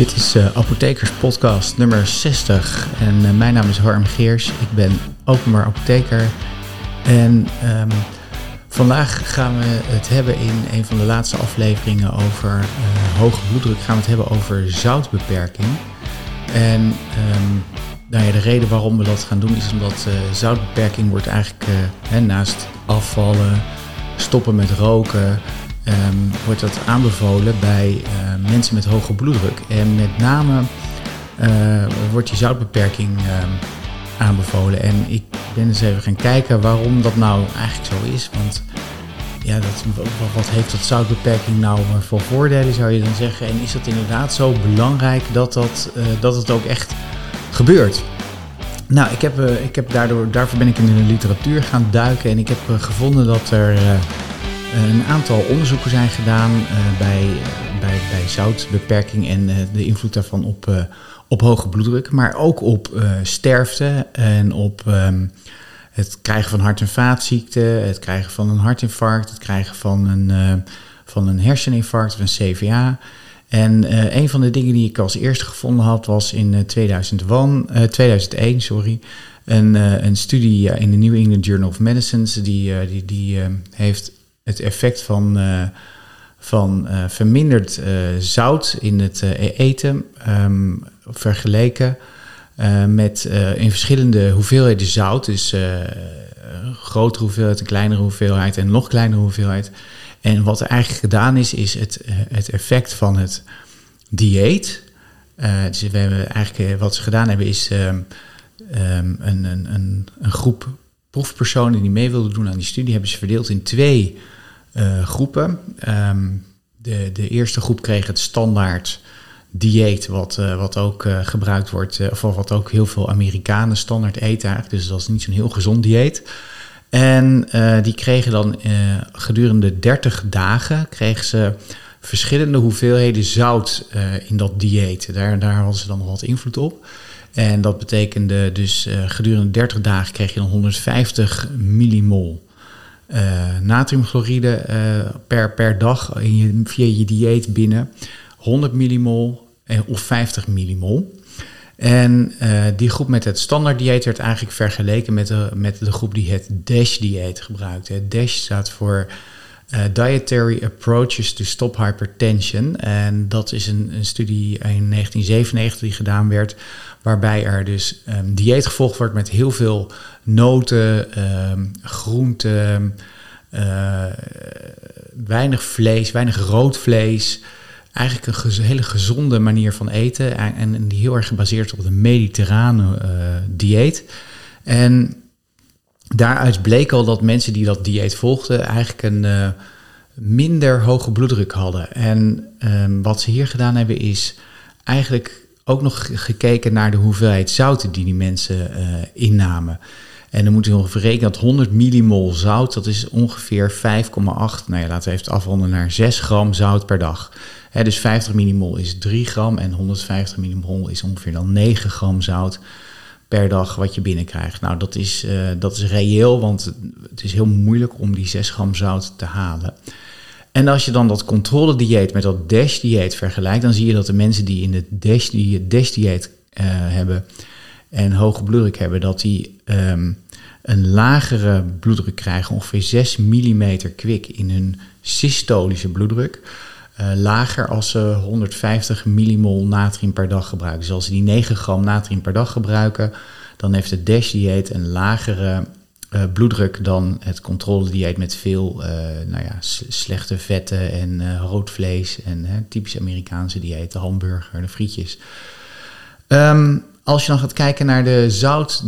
Dit is uh, Apothekers Podcast nummer 60 en uh, mijn naam is Harm Geers. Ik ben openbaar apotheker en um, vandaag gaan we het hebben in een van de laatste afleveringen over uh, hoge bloeddruk. Gaan we het hebben over zoutbeperking. En um, nou ja, de reden waarom we dat gaan doen is omdat zoutbeperking wordt eigenlijk hè, naast afvallen, stoppen met roken, um, wordt dat aanbevolen bij uh, mensen met hoge bloeddruk. En met name uh, wordt die zoutbeperking um, aanbevolen. En ik ben eens even gaan kijken waarom dat nou eigenlijk zo is. Want ja, dat, wat heeft dat zoutbeperking nou voor voordelen, zou je dan zeggen? En is dat inderdaad zo belangrijk dat, dat, uh, dat het ook echt gebeurt? Nou, ik heb, ik heb daardoor, daarvoor ben ik in de literatuur gaan duiken en ik heb gevonden dat er een aantal onderzoeken zijn gedaan bij, bij, bij zoutbeperking en de invloed daarvan op, op hoge bloeddruk, maar ook op sterfte en op um, het krijgen van hart- en vaatziekten, het krijgen van een hartinfarct, het krijgen van een, van een herseninfarct of een CVA. En een van de dingen die ik als eerste gevonden had was in uh, 2001, uh, 2001 sorry, een, een studie in de New England Journal of Medicine. Die, die, die heeft het effect van, van verminderd zout in het eten um, vergeleken met in verschillende hoeveelheden zout. Dus een grotere hoeveelheid, een kleinere hoeveelheid en nog kleinere hoeveelheid. En wat er eigenlijk gedaan is, is het, het effect van het dieet. Dus we hebben eigenlijk, wat ze gedaan hebben, is um, um, een, een, een, een, groep proefpersonen die mee wilden doen aan die studie, hebben ze verdeeld in twee uh, groepen. Um, de, de eerste groep kreeg het standaard dieet, wat, uh, wat ook gebruikt wordt, of wat ook heel veel Amerikanen standaard eten eigenlijk. Dus dat is niet zo'n heel gezond dieet. En die kregen dan gedurende 30 dagen kregen ze verschillende hoeveelheden zout in dat dieet. Daar, daar hadden ze dan nog wat invloed op. En dat betekende dus gedurende 30 dagen kreeg je dan 150 millimol natriumchloride per, per dag in je, via je dieet binnen. 100 millimol of 50 millimol. En die groep met het standaard dieet werd eigenlijk vergeleken met de, met de groep die het DASH-dieet gebruikte. DASH staat voor Dietary Approaches to Stop Hypertension. En dat is een, een, studie in 1997 die gedaan werd, waarbij er dus um, dieet gevolgd wordt met heel veel noten, um, groenten, uh, weinig vlees, weinig rood vlees eigenlijk een hele gezonde manier van eten. En, die heel erg gebaseerd op de mediterrane uh, dieet. En daaruit bleek al dat mensen die dat dieet volgden eigenlijk een uh, minder hoge bloeddruk hadden. En um, wat ze hier gedaan hebben is eigenlijk ook nog gekeken naar de hoeveelheid zouten die die mensen uh, innamen. En dan moet je nog rekenen dat 100 millimol zout, dat is ongeveer 5,8, nou ja, laten we even afronden naar 6 gram zout per dag. Dus 50 millimol is 3 gram en 150 millimol is ongeveer dan 9 gram zout per dag wat je binnenkrijgt. Nou, dat is, uh, dat is reëel, want het is heel moeilijk om die 6 gram zout te halen. En als je dan dat controledieet met dat DASH-dieet vergelijkt, dan zie je dat de mensen die in het DASH-dieet DASH uh, hebben en hoge bloeddruk hebben, dat die um, een lagere bloeddruk krijgen, ongeveer 6 mm kwik in hun systolische bloeddruk. Uh, lager als ze 150 millimol natrium per dag gebruiken. Dus als ze die 9 gram natrium per dag gebruiken, dan heeft het DASH-dieet een lagere uh, bloeddruk dan het controledieet met veel uh, nou ja, slechte vetten en rood vlees en typisch Amerikaanse dieet, de hamburger, de frietjes. Um, als je dan gaat kijken naar de zout.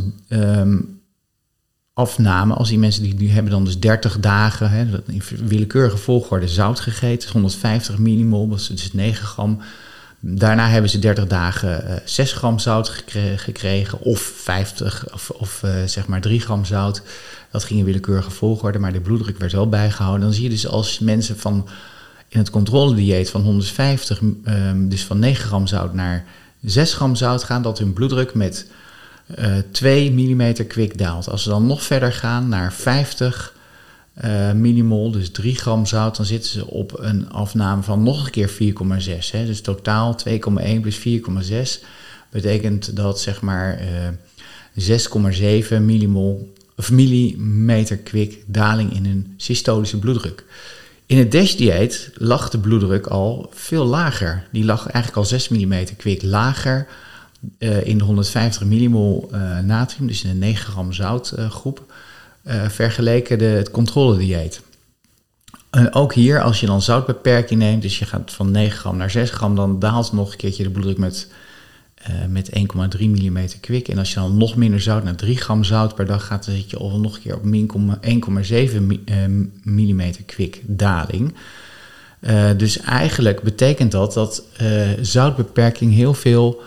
Afname, als die mensen die nu hebben dan dus 30 dagen hè, in willekeurige volgorde zout gegeten, 150 millimol, dat is dus 9 gram. Daarna hebben ze 30 dagen uh, 6 gram zout gekregen, of 50 of, of uh, zeg maar 3 gram zout. Dat ging in willekeurige volgorde, maar de bloeddruk werd wel bijgehouden. Dan zie je dus als mensen van in het controledieet van 150, um, dus van 9 gram zout naar 6 gram zout gaan, dat hun bloeddruk met uh, 2 mm kwik daalt. Als ze dan nog verder gaan naar 50 uh, dus 3 gram zout, dan zitten ze op een afname van nog een keer 4,6. Dus totaal 2,1 plus 4,6 betekent dat zeg maar uh, 6,7 millimol of millimeter kwik daling in hun systolische bloeddruk. In het DASH-dieet lag de bloeddruk al veel lager. Die lag eigenlijk al 6 mm kwik lager uh, in de 150 millimol natrium, dus in de 9 gram zoutgroep, uh, vergeleken de, het controledieet. Ook hier, als je dan zoutbeperking neemt, dus je gaat van 9 gram naar 6 gram, dan daalt nog een keertje de bloeddruk met uh, met 1,3 mm kwik. En als je dan nog minder zout naar 3 gram zout per dag gaat, dan zit je al nog een keer op 1,7 mm kwik daling. Dus eigenlijk betekent dat dat zoutbeperking heel veel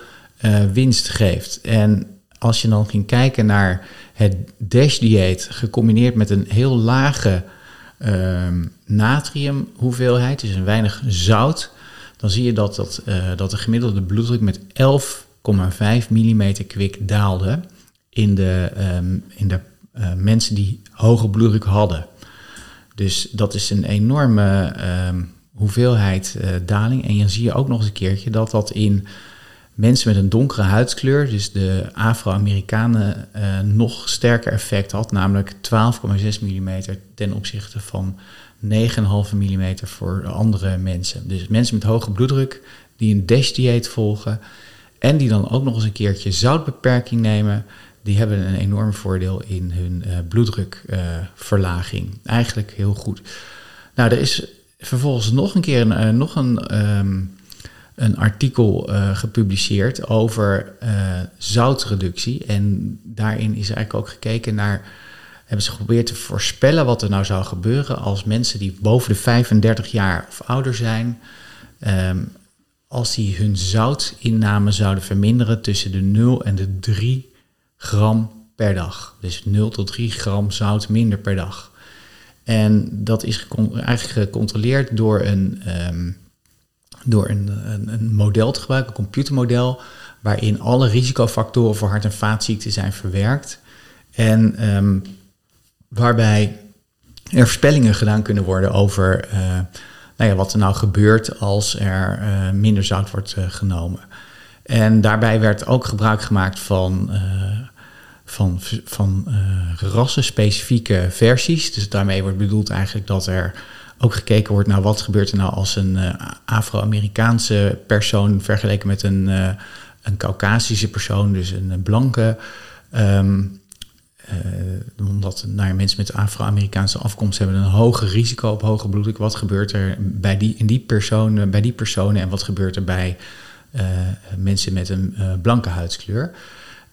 winst geeft. En als je dan ging kijken naar het DASH-dieet gecombineerd met een heel lage ehm, natriumhoeveelheid, dus een weinig zout, dan zie je dat, dat, dat de gemiddelde bloeddruk met 11 0,5 mm kwik daalde in de, um, in de uh, mensen die hoge bloeddruk hadden. Dus dat is een enorme um, hoeveelheid uh, daling. En dan zie je ook nog eens een keertje dat dat in mensen met een donkere huidskleur, dus de Afro-Amerikanen, uh, nog sterker effect had, namelijk 12,6 mm ten opzichte van 9,5 mm voor andere mensen. Dus mensen met hoge bloeddruk die een DASH-dieet volgen, en die dan ook nog eens een keertje zoutbeperking nemen, die hebben een enorm voordeel in hun uh, bloeddrukverlaging. Uh, Eigenlijk heel goed. Nou, er is vervolgens nog een keer een, nog een, um, een artikel uh, gepubliceerd over zoutreductie. En daarin is eigenlijk ook gekeken naar. Hebben ze geprobeerd te voorspellen wat er nou zou gebeuren als mensen die boven de 35 jaar of ouder zijn, um, als die hun zoutinname zouden verminderen tussen de 0 en de 3 gram per dag. Dus 0 tot 3 gram zout minder per dag. En dat is eigenlijk gecontroleerd door een, um, door een, een, een, model te gebruiken, een computermodel, waarin alle risicofactoren voor hart- en vaatziekten zijn verwerkt. En um, waarbij er voorspellingen gedaan kunnen worden over uh, nou ja, wat er nou gebeurt als er uh, minder zout wordt uh, genomen. En daarbij werd ook gebruik gemaakt van, van, van rassenspecifieke versies. Dus daarmee wordt bedoeld eigenlijk dat er ook gekeken wordt naar wat gebeurt er nou als een Afro-Amerikaanse persoon vergeleken met een, een Caucasische persoon, dus een blanke. Um, uh, omdat nou mensen met Afro-Amerikaanse afkomst hebben een hoger risico op hoge bloeddruk. Wat gebeurt er bij die, in die personen, bij die personen en wat gebeurt er bij mensen met een blanke huidskleur?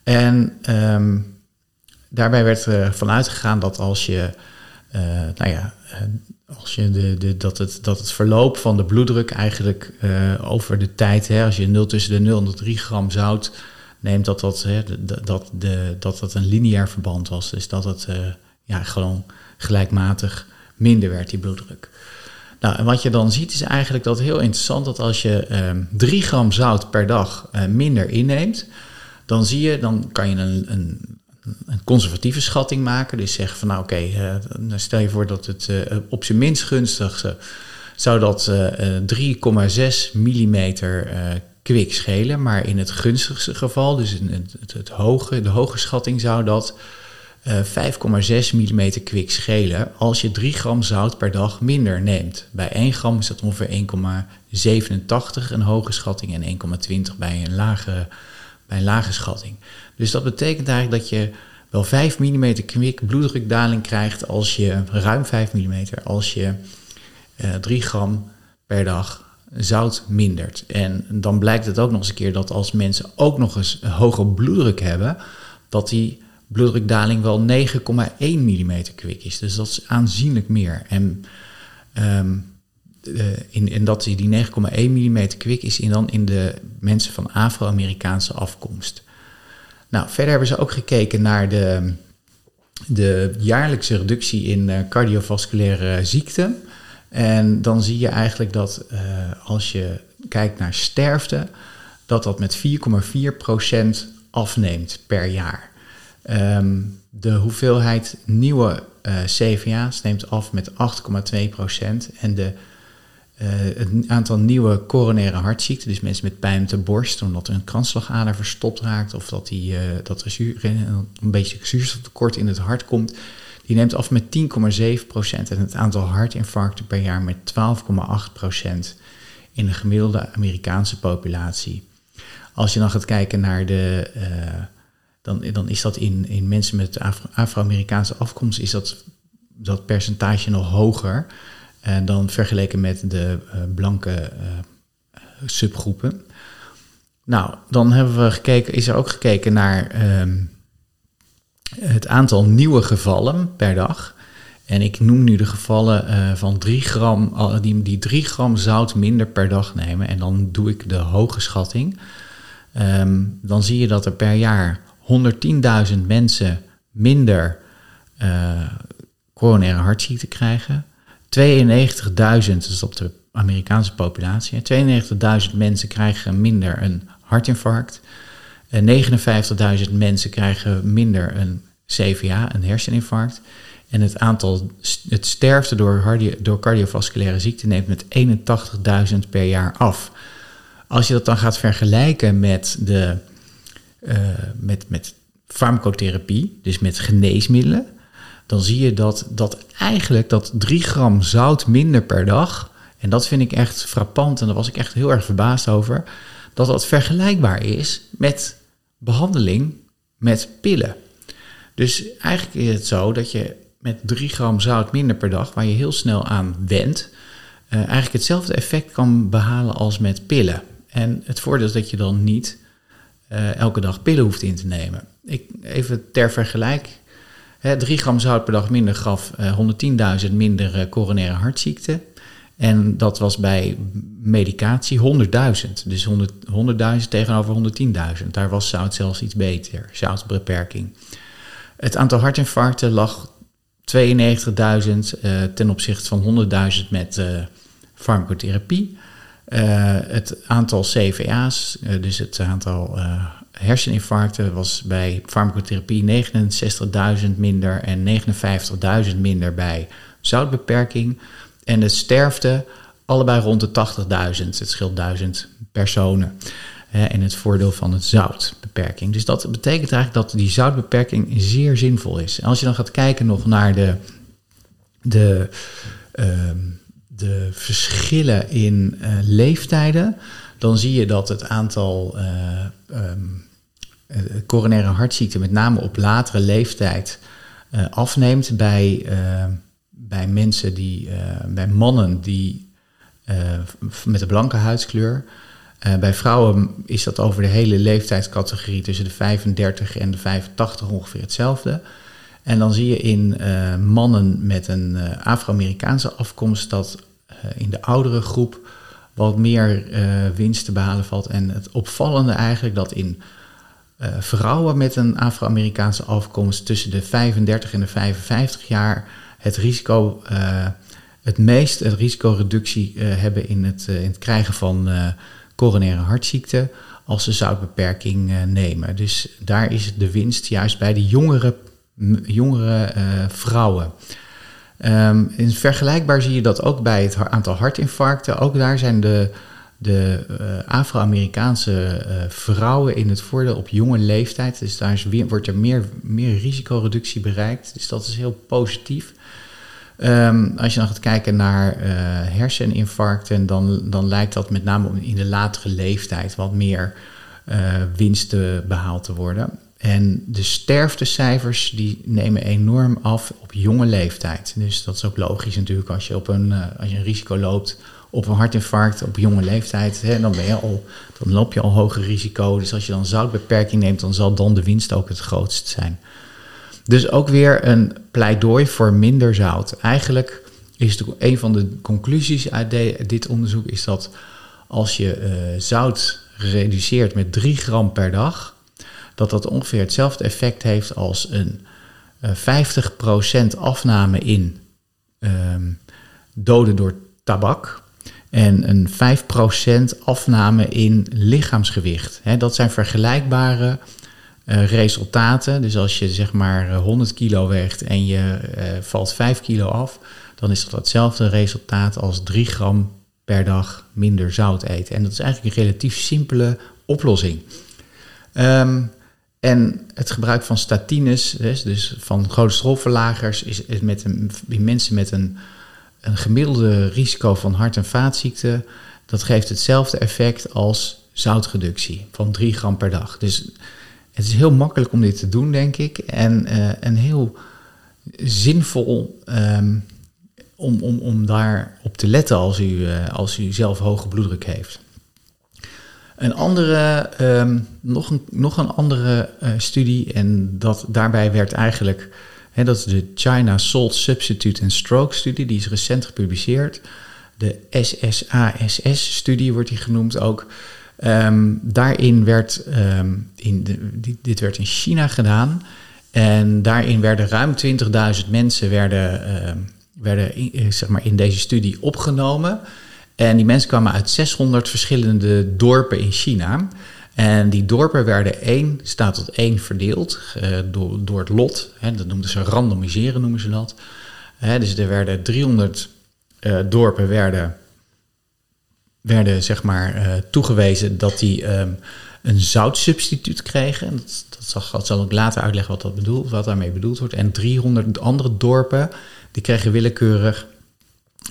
En um, daarbij werd er vanuit gegaan dat als je, nou ja, als je de, de, dat, het, dat het verloop van de bloeddruk eigenlijk over de tijd, hè, als je 0 tussen de 0 en de 3 gram zout neemt dat dat, hè, dat, de, dat dat een lineair verband was. Dus dat het uh, ja, gewoon gelijkmatig minder werd, die bloeddruk. Nou, en wat je dan ziet is eigenlijk dat heel interessant dat als je uh, ehm, 3 gram zout per dag uh, minder inneemt, dan zie je, dan kan je een, een, een conservatieve schatting maken. Dus zeggen van nou oké, okay, uh, dan stel je voor dat het op zijn minst gunstigste zou dat 3,6 millimeter kwik schelen. Maar in het gunstigste geval, dus in het, het, hoge, de hoge schatting, zou dat uh, 5,6 mm kwik schelen als je 3 gram zout per dag minder neemt. Bij 1 gram is dat ongeveer 1,87 een hoge schatting en 1,20 bij een lage, bij een lage schatting. Dus dat betekent eigenlijk dat je wel 5 mm kwik bloeddrukdaling krijgt als je ruim 5 mm als je uh, 3 gram per dag zout mindert. En dan blijkt het ook nog eens een keer dat als mensen ook nog eens een hoge bloeddruk hebben, dat die bloeddrukdaling wel 9,1 mm kwik is. Dus dat is aanzienlijk meer. En, um, in, en dat die 9,1 mm kwik is in dan in de mensen van Afro-Amerikaanse afkomst. Nou, verder hebben ze ook gekeken naar de, de jaarlijkse reductie in uh, cardiovasculaire ziekten. En dan zie je eigenlijk dat uh, als je kijkt naar sterfte, dat dat met 4,4% afneemt per jaar. Um, de hoeveelheid nieuwe CVA's neemt af met 8,2% En de, het aantal nieuwe coronaire hartziekten, dus mensen met pijn op de borst, omdat er een kransslagader verstopt raakt of dat, die, dat er zuur, een beetje zuurstoftekort in het hart komt, die neemt af met 10,7 procent en het aantal hartinfarcten per jaar met 12,8 procent in de gemiddelde Amerikaanse populatie. Als je dan gaat kijken naar de, dan, dan is dat in, in mensen met Afro-Amerikaanse afkomst, is dat, dat percentage nog hoger uh, dan vergeleken met de uh, blanke subgroepen. Nou, dan hebben we gekeken, is er ook gekeken naar ehm, het aantal nieuwe gevallen per dag. En ik noem nu de gevallen van 3 gram, die, die 3 gram zout minder per dag nemen. En dan doe ik de hoge schatting. Um, dan zie je dat er per jaar 110.000 mensen minder uh, coronaire hartziekte krijgen. 92.000, dus op de Amerikaanse populatie. 92.000 mensen krijgen minder een hartinfarct. 59.000 mensen krijgen minder een CVA, een herseninfarct. En het aantal, het sterfte door, door cardiovasculaire ziekte neemt met 81.000 per jaar af. Als je dat dan gaat vergelijken met, de, uh, met, met farmacotherapie, dus met geneesmiddelen, dan zie je dat, dat eigenlijk dat 3 gram zout minder per dag, en dat vind ik echt frappant en daar was ik echt heel erg verbaasd over, dat dat vergelijkbaar is met behandeling met pillen. Dus eigenlijk is het zo dat je met 3 gram zout minder per dag, waar je heel snel aan wendt, uh, eigenlijk hetzelfde effect kan behalen als met pillen. En het voordeel is dat je dan niet uh, elke dag pillen hoeft in te nemen. Ik, even ter vergelijk. 3 gram zout per dag minder gaf uh, 110.000 minder uh, coronaire hartziekten. En dat was bij medicatie 100.000. Dus 100.000 100 tegenover 110.000. Daar was zout zelfs iets beter, zoutbeperking. Het aantal hartinfarcten lag 92.000 uh, ten opzichte van 100.000 met farmacotherapie. Het aantal CVA's, dus het aantal herseninfarcten, was bij farmacotherapie 69.000 minder en 59.000 minder bij zoutbeperking. En de sterfte allebei rond de 80.000. Het scheelt 1000 personen. en het voordeel van het zoutbeperking. Dus dat betekent eigenlijk dat die zoutbeperking zeer zinvol is. En als je dan gaat kijken nog naar de, de, uh, de verschillen in uh, leeftijden, dan zie je dat het aantal uh, um, coronaire hartziekten, met name op latere leeftijd, afneemt bij bij mensen die, bij mannen die met een blanke huidskleur. Bij vrouwen is dat over de hele leeftijdscategorie tussen de 35 en de 85 ongeveer hetzelfde. En dan zie je in mannen met een Afro-Amerikaanse afkomst dat in de oudere groep wat meer winst te behalen valt. En het opvallende eigenlijk dat in vrouwen met een Afro-Amerikaanse afkomst tussen de 35 en de 55 jaar het risico, uh, het meest het risicoreductie uh, hebben in het, in het krijgen van coronaire hartziekte als ze zoutbeperking nemen. Dus daar is de winst juist bij de jongere, jongere vrouwen. Um, in vergelijkbaar zie je dat ook bij het aantal hartinfarcten. Ook daar zijn de, de Afro-Amerikaanse vrouwen in het voordeel op jonge leeftijd. Dus daar is weer, wordt er meer, meer risicoreductie bereikt. Dus dat is heel positief. Um, als je dan gaat kijken naar uh, herseninfarcten, dan, dan lijkt dat met name in de latere leeftijd wat meer winsten behaald te worden. En de sterftecijfers die nemen enorm af op jonge leeftijd. Dus dat is ook logisch natuurlijk als je, op een, als je een risico loopt op een hartinfarct op jonge leeftijd, hè, dan, ben je al, dan loop je al hoger risico. Dus als je dan zoutbeperking neemt, dan zal dan de winst ook het grootst zijn. Dus ook weer een pleidooi voor minder zout. Eigenlijk is een van de conclusies uit dit onderzoek is dat als je uh, zout reduceert met 3 gram per dag, dat dat ongeveer hetzelfde effect heeft als een uh, 50% afname in ehm, doden door tabak en een 5% afname in lichaamsgewicht. dat zijn vergelijkbare resultaten. Dus als je zeg maar 100 kilo weegt en je valt 5 kilo af, dan is dat hetzelfde resultaat als 3 gram per dag minder zout eten. En dat is eigenlijk een relatief simpele oplossing. Um, en het gebruik van statines, dus van cholesterolverlagers, is, is met een, mensen met een, een gemiddelde risico van hart- en vaatziekten, dat geeft hetzelfde effect als zoutreductie van 3 gram per dag. Dus het is heel makkelijk om dit te doen, denk ik. En, uh, heel zinvol um, om, om, om daarop te letten als u, uh, als u zelf hoge bloeddruk heeft. Een andere, um, nog, een, nog een andere uh, studie, en dat, daarbij werd eigenlijk, dat is de China Salt Substitute and Stroke studie, die is recent gepubliceerd. De SSASS-studie wordt die genoemd ook. Um, daarin werd, um, in de, dit werd in China gedaan. En daarin werden ruim 20.000 mensen werden, werden in, zeg maar in deze studie opgenomen. En die mensen kwamen uit 600 verschillende dorpen in China. En die dorpen werden één, staat tot één verdeeld uh, door, door het lot. Hè, dat noemden ze randomiseren, noemen ze dat. Dus er werden 300 uh, eh, dorpen werden, werden zeg maar, uh, toegewezen dat die um, een zoutsubstituut kregen. Dat, dat, zal, zal ik later uitleggen wat, dat bedoelt, wat daarmee bedoeld wordt. En 300 andere dorpen die kregen willekeurig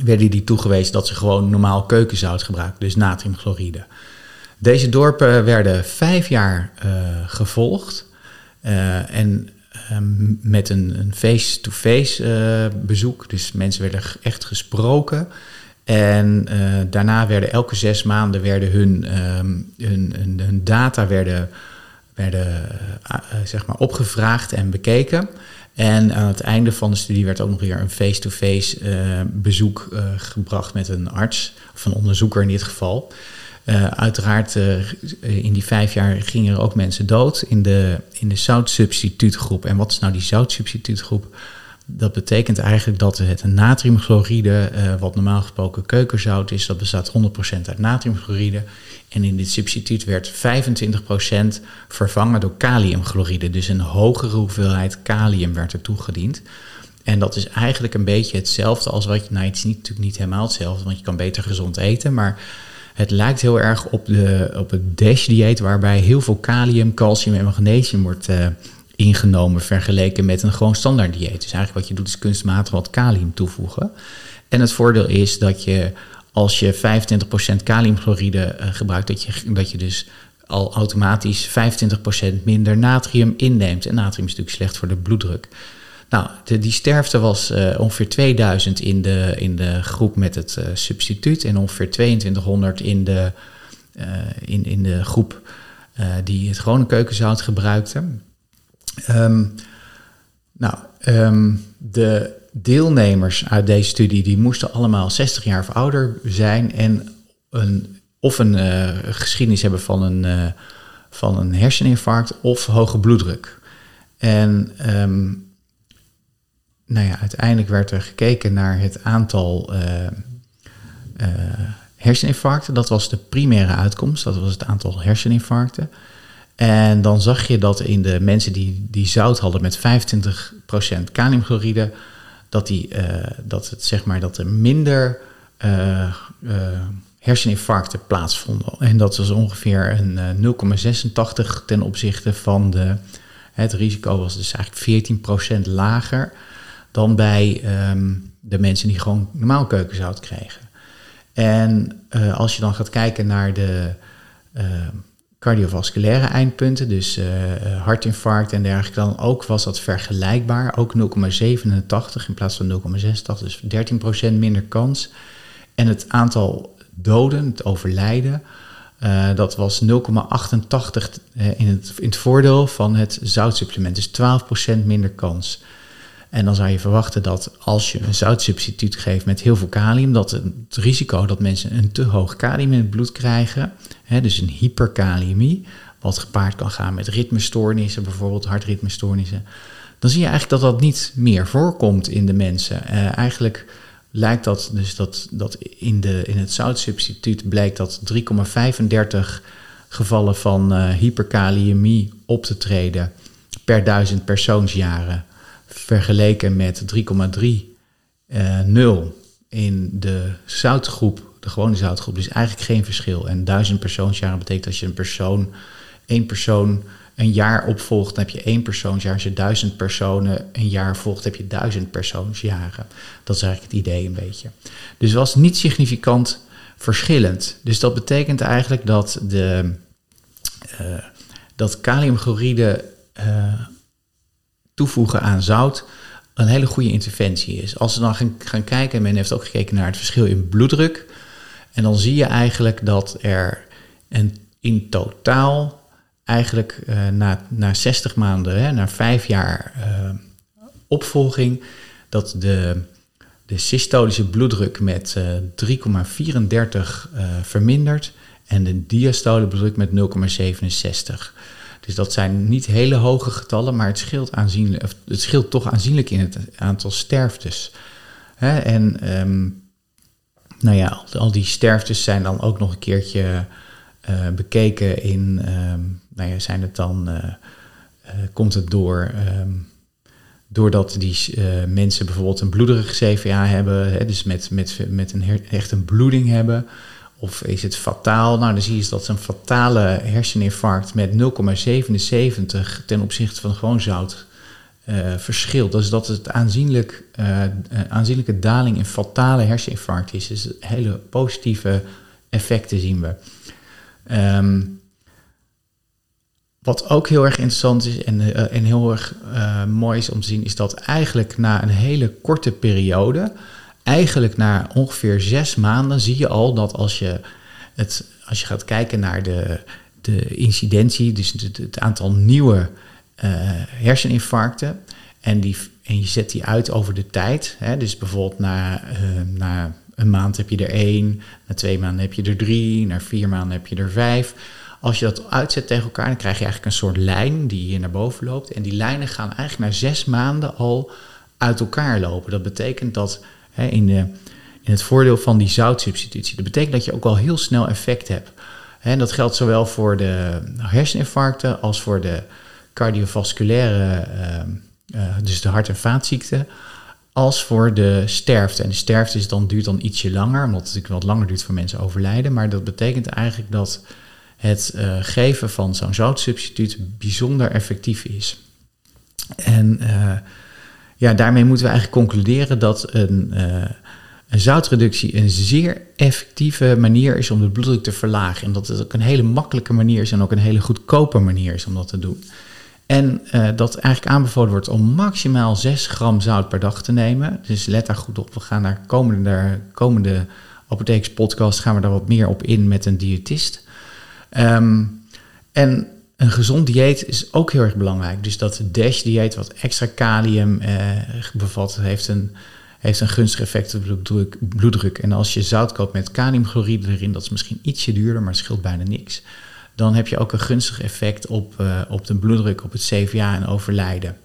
werden die toegewezen dat ze gewoon normaal keukenzout gebruiken, dus natriumchloride. Deze dorpen werden vijf jaar uh, gevolgd uh, en um, met een face-to-face -face, uh, bezoek. Dus mensen werden echt gesproken. En daarna werden elke zes maanden werden hun, um, hun, hun, data werden, werden zeg maar opgevraagd en bekeken. En aan het einde van de studie werd ook nog weer een face-to-face uh, bezoek gebracht met een arts, of een onderzoeker in dit geval. Uh, uiteraard, in die vijf jaar gingen er ook mensen dood in de, in de zoutsubstituutgroep. En wat is nou die zoutsubstituutgroep? Dat betekent eigenlijk dat het natriumchloride, wat normaal gesproken keukenzout is, dat bestaat 100% uit natriumchloride. En in dit substituut werd 25% vervangen door kaliumchloride. Dus een hogere hoeveelheid kalium werd er toegediend. En dat is eigenlijk een beetje hetzelfde als wat je. Nou, het is niet, natuurlijk niet helemaal hetzelfde, want je kan beter gezond eten. Maar het lijkt heel erg op, de, op het DASH-dieet, waarbij heel veel kalium, calcium en magnesium wordt uh, ingenomen. vergeleken met een gewoon standaard dieet. Dus eigenlijk wat je doet is kunstmatig wat kalium toevoegen. En het voordeel is dat je als je 25% kaliumchloride uh, gebruikt, dat je, dat je dus al automatisch 25% minder natrium inneemt. En natrium is natuurlijk slecht voor de bloeddruk. Nou, die sterfte was uh, ongeveer 2000 in de, in de groep met het uh, substituut en ongeveer 2200 in de, in, in de groep die het gewone keukenzout gebruikte. Um, nou, um, de deelnemers uit deze studie die moesten allemaal 60 jaar of ouder zijn en een, of een geschiedenis hebben van een, van een herseninfarct of hoge bloeddruk. En um, nou ja, uiteindelijk werd er gekeken naar het aantal uh, herseninfarcten. Dat was de primaire uitkomst, dat was het aantal herseninfarcten. En dan zag je dat in de mensen die, die zout hadden met 25% kaliumchloride, dat, die, uh, dat, het, zeg maar, dat er minder herseninfarcten plaatsvonden. En dat was ongeveer een 0,86 ten opzichte van de. Het risico was dus eigenlijk 14% lager dan bij um, de mensen die gewoon normaal keukenzout kregen. En als je dan gaat kijken naar de cardiovasculaire eindpunten, dus uh, hartinfarct en dergelijke, dan ook was dat vergelijkbaar. Ook 0,87 in plaats van 0,86, dus 13% minder kans. En het aantal doden, het overlijden, dat was 0,88 uh, in, het, in het voordeel van het zoutsupplement, dus 12% minder kans. En dan zou je verwachten dat als je een zoutsubstituut geeft met heel veel kalium, dat het risico dat mensen een te hoog kalium in het bloed krijgen, hè, dus een hyperkaliëmie, wat gepaard kan gaan met ritmestoornissen, bijvoorbeeld hartritmestoornissen, dan zie je eigenlijk dat dat niet meer voorkomt in de mensen. Uh, eigenlijk lijkt dat dus dat, dat in, de, in het zoutsubstituut blijkt dat 3,35 gevallen van uh, hyperkaliëmie op te treden per duizend persoonsjaren vergeleken met 3,30 in de zoutgroep, de gewone zoutgroep, dus eigenlijk geen verschil. En duizend persoonsjaren betekent als je een persoon, één persoon een jaar opvolgt, dan heb je één persoonsjaar. Als je duizend personen een jaar volgt, heb je duizend persoonsjaren. Dat is eigenlijk het idee een beetje. Dus was niet significant verschillend. Dus dat betekent eigenlijk dat, de, uh, dat kaliumchloride uh, toevoegen aan zout een hele goede interventie is. Als we dan gaan, gaan kijken, en men heeft ook gekeken naar het verschil in bloeddruk. En dan zie je eigenlijk dat er een, in totaal eigenlijk uh, na, na 60 maanden, hè, na vijf jaar uh, opvolging, dat de, de systolische bloeddruk met uh, 3,34 vermindert en de diastole bloeddruk met 0,67. Dus dat zijn niet hele hoge getallen, maar het scheelt, aanzienlijk, het scheelt toch aanzienlijk in het aantal sterftes. Hè? En um, nou ja, al die sterftes zijn dan ook nog een keertje uh, bekeken in, um, nou ja, zijn het dan, uh, uh, komt het door, um, doordat die mensen bijvoorbeeld een bloederige CVA hebben, hè, dus met, met, met een echt een bloeding hebben, of is het fataal? Nou, dan zie je dat een fatale herseninfarct met 0,77 ten opzichte van gewoon zout uh, verschilt. Dus dat het aanzienlijk, uh, aanzienlijke daling in fatale herseninfarct is. Dus hele positieve effecten zien we. Um, wat ook heel erg interessant is en, en heel erg mooi is om te zien, is dat eigenlijk na een hele korte periode eigenlijk na ongeveer zes maanden zie je al dat als je, het, als je gaat kijken naar de, de incidentie, dus het, het aantal nieuwe uh, herseninfarcten, en, die, en je zet die uit over de tijd, hè, dus bijvoorbeeld na, uh, na een maand heb je er één, na twee maanden heb je er drie, na vier maanden heb je er vijf. Als je dat uitzet tegen elkaar, dan krijg je eigenlijk een soort lijn die hier naar boven loopt. En die lijnen gaan eigenlijk na zes maanden al uit elkaar lopen. Dat betekent dat hè, in, de, in het voordeel van die zoutsubstitutie. Dat betekent dat je ook al heel snel effect hebt. En dat geldt zowel voor de herseninfarcten als voor de cardiovasculaire, uh, uh, dus de hart- en vaatziekten, als voor de sterfte. En de sterfte is dan, duurt dan ietsje langer, omdat het natuurlijk wat langer duurt voor mensen overlijden. Maar dat betekent eigenlijk dat het uh, geven van zo'n zoutsubstituut bijzonder effectief is. En ja, daarmee moeten we eigenlijk concluderen dat een, uh, een zoutreductie een zeer effectieve manier is om de bloeddruk te verlagen. En dat het ook een hele makkelijke manier is en ook een hele goedkope manier is om dat te doen. En uh, dat eigenlijk aanbevolen wordt om maximaal 6 gram zout per dag te nemen. Dus let daar goed op. We gaan naar komende, komende apothekerspodcast gaan we daar wat meer op in met een diëtist. Um, en een gezond dieet is ook heel erg belangrijk. Dus dat DASH-dieet, wat extra kalium eh, bevat, heeft een, heeft een gunstig effect op bloeddruk, bloeddruk. En als je zout koopt met kaliumchloride erin, dat is misschien ietsje duurder, maar het scheelt bijna niks. Dan heb je ook een gunstig effect op, uh, op de bloeddruk, op het CVA en overlijden.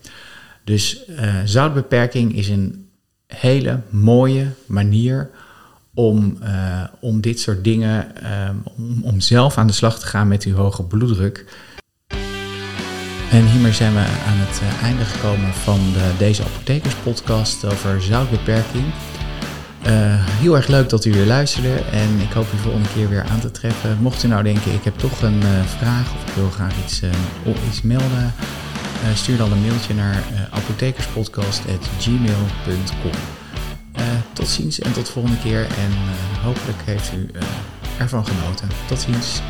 Dus uh, zoutbeperking is een hele mooie manier om, uh, om dit soort dingen, om, om zelf aan de slag te gaan met uw hoge bloeddruk. En hiermee zijn we aan het uh, einde gekomen van de, deze apothekerspodcast over zoutbeperking. Uh, heel erg leuk dat u weer luisterde en ik hoop u volgende keer weer aan te treffen. Mocht u nou denken, ik heb toch een uh, vraag of ik wil graag iets, iets melden, stuur dan een mailtje naar apothekerspodcast.gmail.com. tot ziens en tot volgende keer en hopelijk heeft u ervan genoten. Tot ziens.